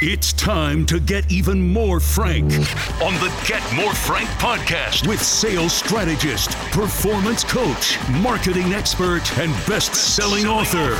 It's time to get even more frank on the Get More Frank podcast with sales strategist, performance coach, marketing expert, and best selling author,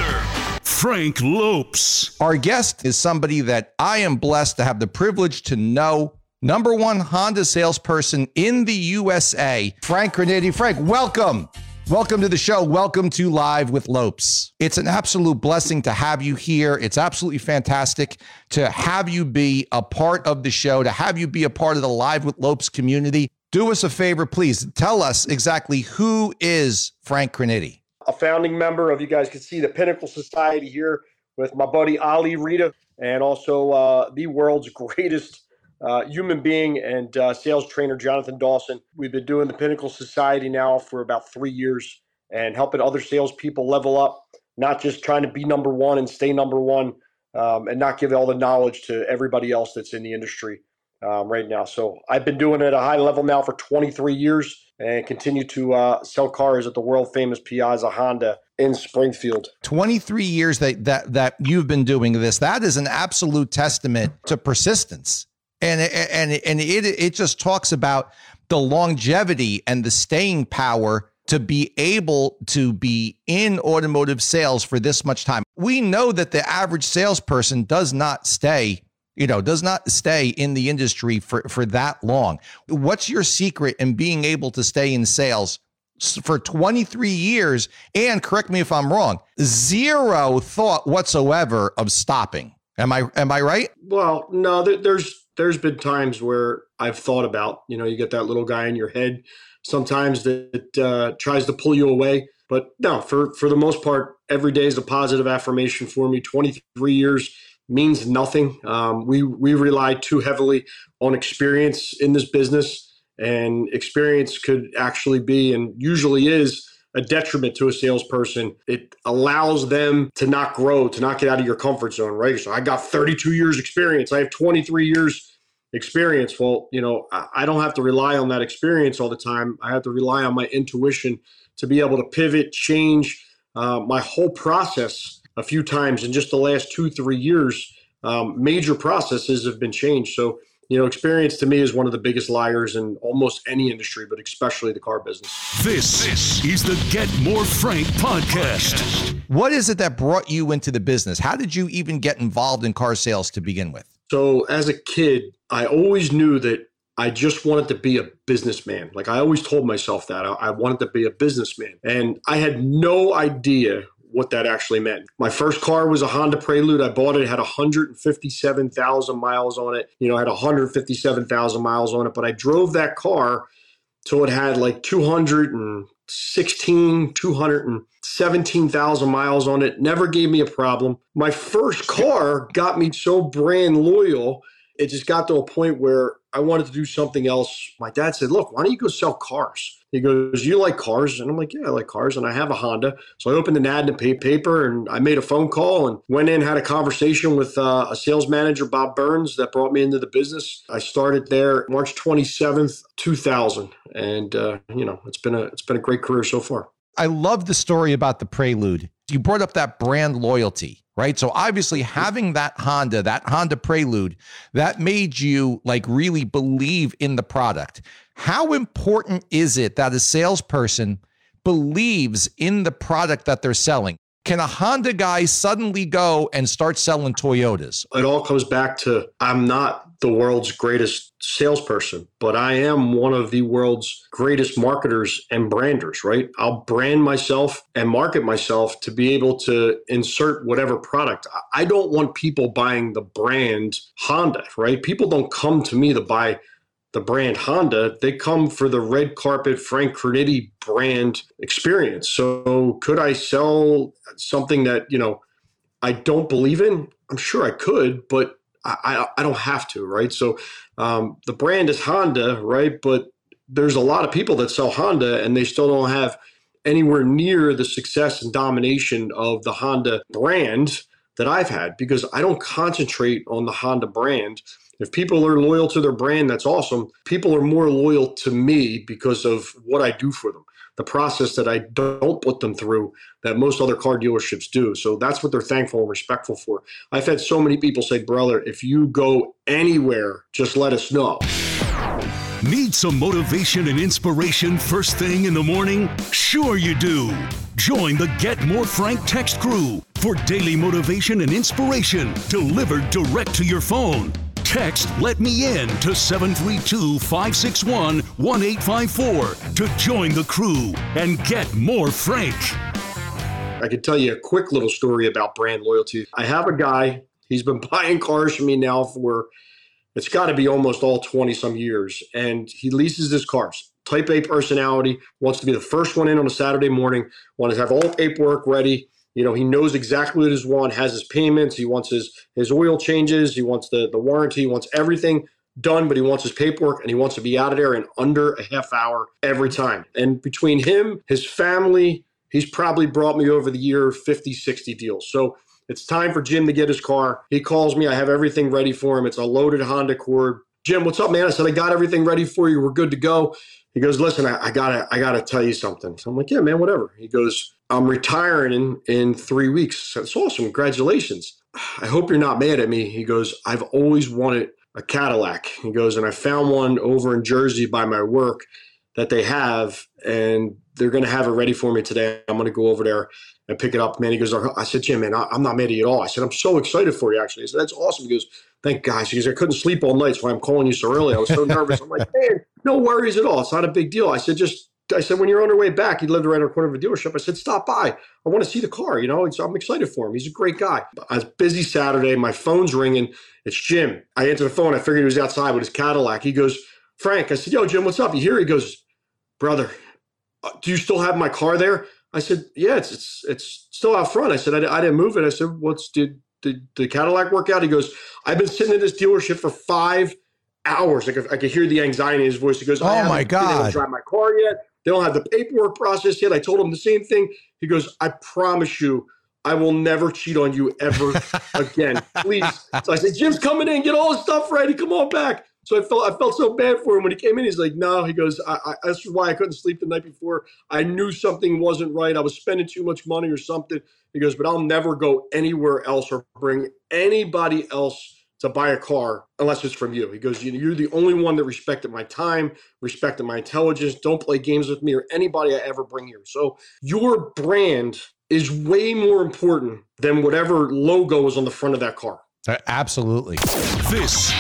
Frank Lopes. Our guest is somebody that I am blessed to have the privilege to know. Number one Honda salesperson in the USA, Frank Crinite. Frank, welcome. Welcome to the show. Welcome to Live with Lopes. It's an absolute blessing to have you here. It's absolutely fantastic to have you be a part of the show, to have you be a part of the Live with Lopes community. Do us a favor, please. Tell us exactly who is Frank Crinite. A founding member of, you guys can see the Pinnacle Society here with my buddy Ali Reda, and also uh, the world's greatest uh, human being and uh, sales trainer Jonathan Dawson. We've been doing the Pinnacle Society now for about three years and helping other salespeople level up, not just trying to be number one and stay number one um, and not give all the knowledge to everybody else that's in the industry um, right now. So I've been doing it at a high level now for 23 years and continue to uh, sell cars at the world famous Piazza Honda in Springfield. 23 years that that that you've been doing this. That is an absolute testament to persistence and and and it it just talks about the longevity and the staying power to be able to be in automotive sales for this much time. We know that the average salesperson does not stay, you know, does not stay in the industry for for that long. What's your secret in being able to stay in sales for 23 years and correct me if I'm wrong, zero thought whatsoever of stopping. Am I am I right? Well, no, there's there's been times where I've thought about, you know, you get that little guy in your head sometimes that uh, tries to pull you away. But no, for, for the most part, every day is a positive affirmation for me. 23 years means nothing. Um, we, we rely too heavily on experience in this business, and experience could actually be and usually is a detriment to a salesperson. It allows them to not grow, to not get out of your comfort zone, right? So I got 32 years experience. I have 23 years experience. Well, you know, I don't have to rely on that experience all the time. I have to rely on my intuition to be able to pivot, change uh, my whole process a few times in just the last two, three years. Um, major processes have been changed. So you know, experience to me is one of the biggest liars in almost any industry, but especially the car business. This, this is the Get More Frank podcast. What is it that brought you into the business? How did you even get involved in car sales to begin with? So, as a kid, I always knew that I just wanted to be a businessman. Like I always told myself that I, I wanted to be a businessman. And I had no idea what that actually meant. My first car was a Honda Prelude. I bought it, it had 157,000 miles on it. You know, I had 157,000 miles on it, but I drove that car till it had like 216, 217,000 miles on it. Never gave me a problem. My first car got me so brand loyal. It just got to a point where I wanted to do something else. My dad said, Look, why don't you go sell cars? He goes, You like cars? And I'm like, Yeah, I like cars. And I have a Honda. So I opened an ad in the paper and I made a phone call and went in, had a conversation with uh, a sales manager, Bob Burns, that brought me into the business. I started there March 27th, 2000. And, uh, you know, it's been a, it's been a great career so far. I love the story about the Prelude. You brought up that brand loyalty right? So obviously having that Honda, that Honda Prelude, that made you like really believe in the product. How important is it that a salesperson believes in the product that they're selling? Can a Honda guy suddenly go and start selling Toyotas? It all comes back to I'm not the world's greatest salesperson, but I am one of the world's greatest marketers and branders, right? I'll brand myself and market myself to be able to insert whatever product. I don't want people buying the brand Honda, right? People don't come to me to buy the brand Honda, they come for the red carpet Frank Crinite brand experience. So could I sell something that, you know, I don't believe in? I'm sure I could, but I, I don't have to, right? So um, the brand is Honda, right? But there's a lot of people that sell Honda and they still don't have anywhere near the success and domination of the Honda brand that I've had because I don't concentrate on the Honda brand. If people are loyal to their brand, that's awesome. People are more loyal to me because of what I do for them. The process that I don't put them through that most other car dealerships do. So that's what they're thankful and respectful for. I've had so many people say, brother, if you go anywhere, just let us know. Need some motivation and inspiration first thing in the morning? Sure, you do. Join the Get More Frank text crew for daily motivation and inspiration delivered direct to your phone. Text Let Me In to 732 561 1854 to join the crew and get more Frank. I can tell you a quick little story about brand loyalty. I have a guy, he's been buying cars from me now for it's got to be almost all 20 some years. And he leases his cars. Type A personality, wants to be the first one in on a Saturday morning, wants to have all paperwork ready. You know, he knows exactly what his want, has his payments, he wants his his oil changes, he wants the, the warranty, he wants everything done, but he wants his paperwork and he wants to be out of there in under a half hour every time. And between him, his family, he's probably brought me over the year 50, 60 deals. So it's time for Jim to get his car. He calls me. I have everything ready for him. It's a loaded Honda Accord. Jim, what's up, man? I said, I got everything ready for you. We're good to go. He goes, listen, I, I gotta, I gotta tell you something. So I'm like, yeah, man, whatever. He goes, I'm retiring in in three weeks. That's awesome. Congratulations. I hope you're not mad at me. He goes, I've always wanted a Cadillac. He goes, and I found one over in Jersey by my work that they have, and they're to have it ready for me today. I'm to go over there and pick it up. Man, he goes, I said, Jim, man, I'm not mad at you at all. I said, I'm so excited for you, actually. I said, that's awesome. He goes, thank God. He goes, I couldn't sleep all night, so I'm calling you so early. I was so nervous. I'm like, man, no worries at all. It's not a big deal. I said, just, I said, when you're on your way back, he lived right around the corner of a dealership. I said, stop by. I want to see the car. You know, I'm excited for him. He's a great guy. I was busy Saturday. My phone's ringing. It's Jim. I answer the phone. I figured he was outside with his Cadillac. He goes, Frank. I said, yo, Jim, what's up? You here? He goes, brother, uh, do you still have my car there? I said, yeah, it's it's it's still out front. I said, I, I didn't move it. I said, what's did did the Cadillac work out? He goes, I've been sitting in this dealership for five hours. I could, I could hear the anxiety in his voice. He goes, Oh my god, to drive my car yet? They don't have the paperwork process yet. I told him the same thing. He goes, I promise you, I will never cheat on you ever again. Please. So I said, Jim's coming in. Get all his stuff ready. Come on back. So I felt I felt so bad for him when he came in. He's like, "No," he goes, I, I, "That's why I couldn't sleep the night before. I knew something wasn't right. I was spending too much money or something." He goes, "But I'll never go anywhere else or bring anybody else to buy a car unless it's from you." He goes, "You're the only one that respected my time, respected my intelligence. Don't play games with me or anybody I ever bring here." So your brand is way more important than whatever logo is on the front of that car. Uh, absolutely. This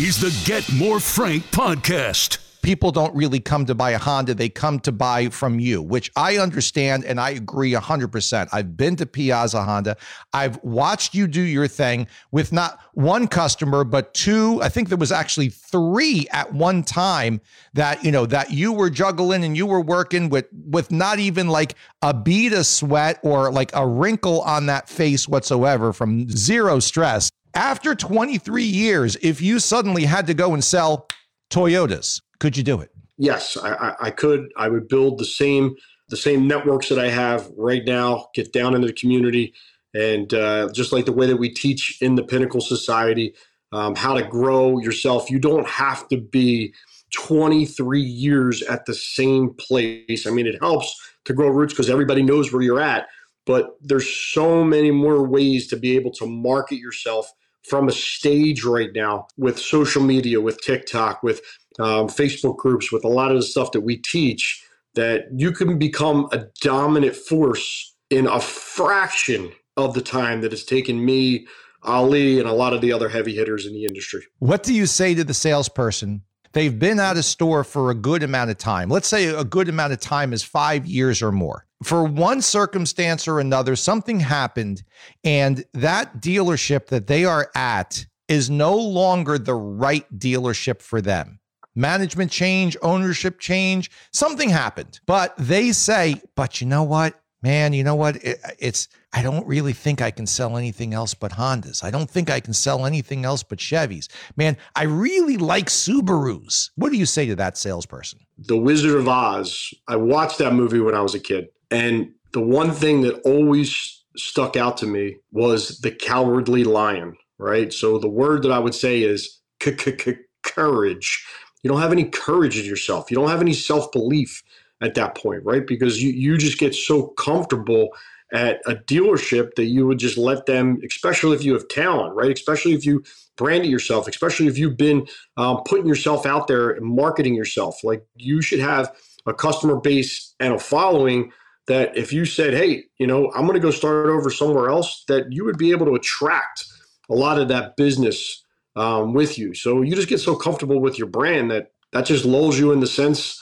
is the Get More Frank podcast. People don't really come to buy a Honda, they come to buy from you, which I understand and I agree 100%. I've been to Piazza Honda. I've watched you do your thing with not one customer, but two, I think there was actually three at one time that, you know, that you were juggling and you were working with with not even like a bead of sweat or like a wrinkle on that face whatsoever from zero stress after 23 years, if you suddenly had to go and sell Toyotas, could you do it? Yes, I, I, could. I would build the same the same networks that I have right now. Get down into the community, and uh, just like the way that we teach in the Pinnacle Society, um, how to grow yourself. You don't have to be 23 years at the same place. I mean, it helps to grow roots because everybody knows where you're at. But there's so many more ways to be able to market yourself from a stage right now with social media, with TikTok, with um, Facebook groups, with a lot of the stuff that we teach, that you can become a dominant force in a fraction of the time that it's taken me, Ali, and a lot of the other heavy hitters in the industry. What do you say to the salesperson? They've been out of store for a good amount of time. Let's say a good amount of time is five years or more for one circumstance or another, something happened, and that dealership that they are at is no longer the right dealership for them. Management change, ownership change, something happened. But they say, but you know what? Man, you know what? It, uh, it's, I don't really think I can sell anything else but Hondas. I don't think I can sell anything else but Chevys. Man, I really like Subarus. What do you say to that salesperson? The Wizard of Oz. I watched that movie when I was a kid. And the one thing that always stuck out to me was the cowardly lion, right? So the word that I would say is courage. You don't have any courage in yourself. You don't have any self belief. At that point, right? Because you, you just get so comfortable at a dealership that you would just let them, especially if you have talent, right? Especially if you brand it yourself, especially if you've been um, putting yourself out there and marketing yourself. Like you should have a customer base and a following that if you said, hey, you know, I'm going to go start over somewhere else, that you would be able to attract a lot of that business um, with you. So you just get so comfortable with your brand that that just lulls you in the sense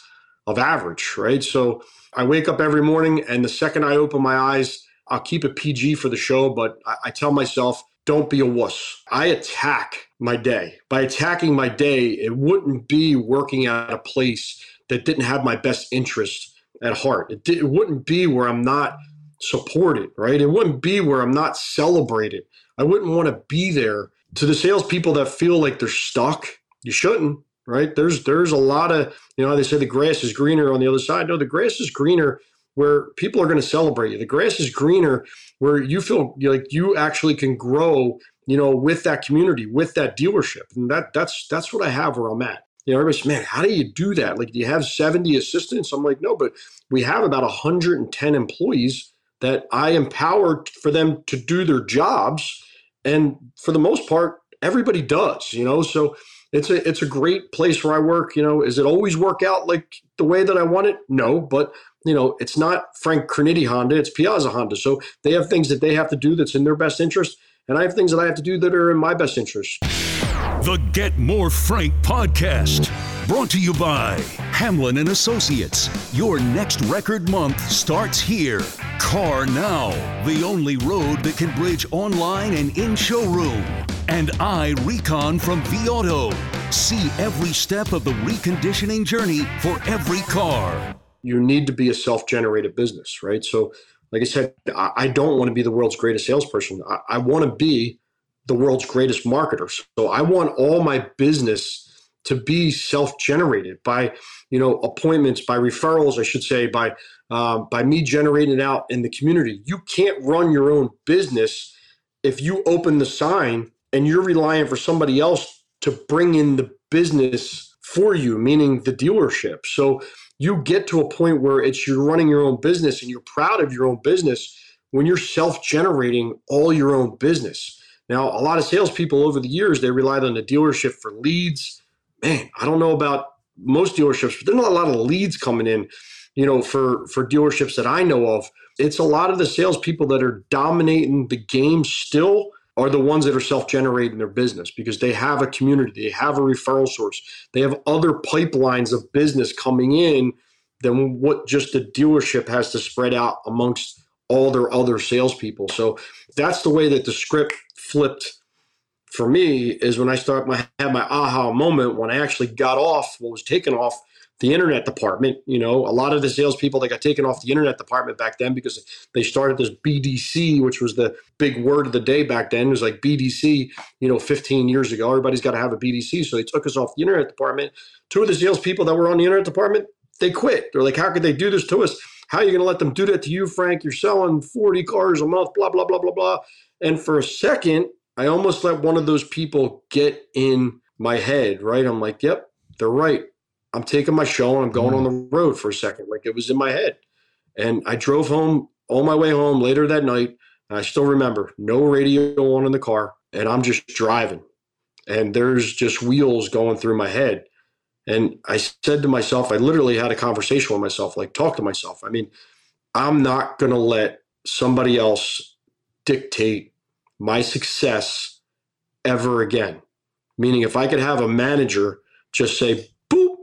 of average, right? So I wake up every morning, and the second I open my eyes, I'll keep it PG for the show, but I, I tell myself, don't be a wuss. I attack my day. By attacking my day, it wouldn't be working at a place that didn't have my best interest at heart. It, it wouldn't be where I'm not supported, right? It wouldn't be where I'm not celebrated. I wouldn't want to be there. To the salespeople that feel like they're stuck, you shouldn't right? There's there's a lot of you know they say the grass is greener on the other side. No, the grass is greener where people are going to celebrate you. The grass is greener where you feel like you actually can grow, you know, with that community, with that dealership, and that that's that's what I have where I'm at. You know, everybody's man, how do you do that? Like, do you have 70 assistants? I'm like, no, but we have about 110 employees that I empower for them to do their jobs, and for the most part, everybody does. You know, so it's a it's a great place where I work. You know, is it always work out like the way that I want it? No, but you know, it's not Frank Crinite Honda, it's Piazza Honda. So they have things that they have to do that's in their best interest, and I have things that I have to do that are in my best interest. The Get More Frank podcast, brought to you by Hamlin and Associates. Your next record month starts here. CarNow, the only road that can bridge online and in showroom and I Recon from vAuto. See every step of the reconditioning journey for every car. You need to be a self generated business, right? So, like I said, I don't want to be the world's greatest salesperson. I want to be the world's greatest marketer. So, I want all my business to be self generated by you know appointments by referrals i should say by um, by me generating it out in the community you can't run your own business if you open the sign and you're relying for somebody else to bring in the business for you, meaning the dealership. So you get to a point where it's you're running your own business and you're proud of your own business when you're self-generating all your own business. Now, a lot of salespeople over the years they relied on the dealership for leads. Man, I don't know about most dealerships, but there's not a lot of leads coming in. You know, for for dealerships that I know of, it's a lot of the salespeople that are dominating the game still are the ones that are self-generating their business because they have a community, they have a referral source, they have other pipelines of business coming in than what just the dealership has to spread out amongst all their other salespeople. So that's the way that the script flipped for me is when I start my had my aha moment when I actually got off what was taken off the internet department. You know, a lot of the salespeople that got taken off the internet department back then because they started this BDC, which was the big word of the day back then. It was like BDC, you know, 15 years ago. Everybody's got to have a BDC. So they took us off the internet department. Two of the salespeople that were on the internet department, they quit. They're like, how could they do this to us? How are you going to let them do that to you, Frank? You're selling 40 cars a month, blah, blah, blah, blah, blah. And for a second, I almost let one of those people get in my head, right? I'm like, yep, they're right. I'm taking my show and I'm going mm. on the road for a second. Like it was in my head. And I drove home on my way home later that night. I still remember no radio on in the car. And I'm just driving. And there's just wheels going through my head. And I said to myself, I literally had a conversation with myself, like talk to myself. I mean, I'm not going to let somebody else dictate my success ever again. Meaning, if I could have a manager just say, boop,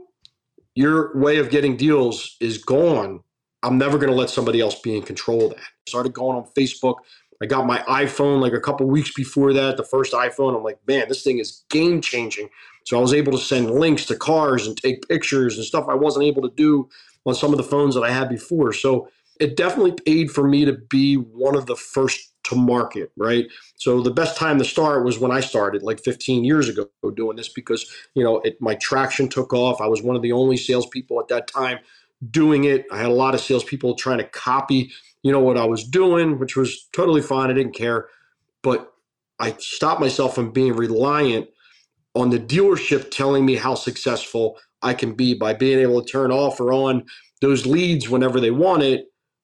your way of getting deals is gone. I'm never going to let somebody else be in control of that. Started going on Facebook. I got my iPhone like a couple weeks before that, the first iPhone. I'm like, man, this thing is game changing. So I was able to send links to cars and take pictures and stuff I wasn't able to do on some of the phones that I had before. So it definitely paid for me to be one of the first to market, right? So the best time to start was when I started, like 15 years ago, doing this because you know it, my traction took off. I was one of the only salespeople at that time doing it. I had a lot of salespeople trying to copy, you know, what I was doing, which was totally fine. I didn't care, but I stopped myself from being reliant on the dealership telling me how successful I can be by being able to turn off or on those leads whenever they want it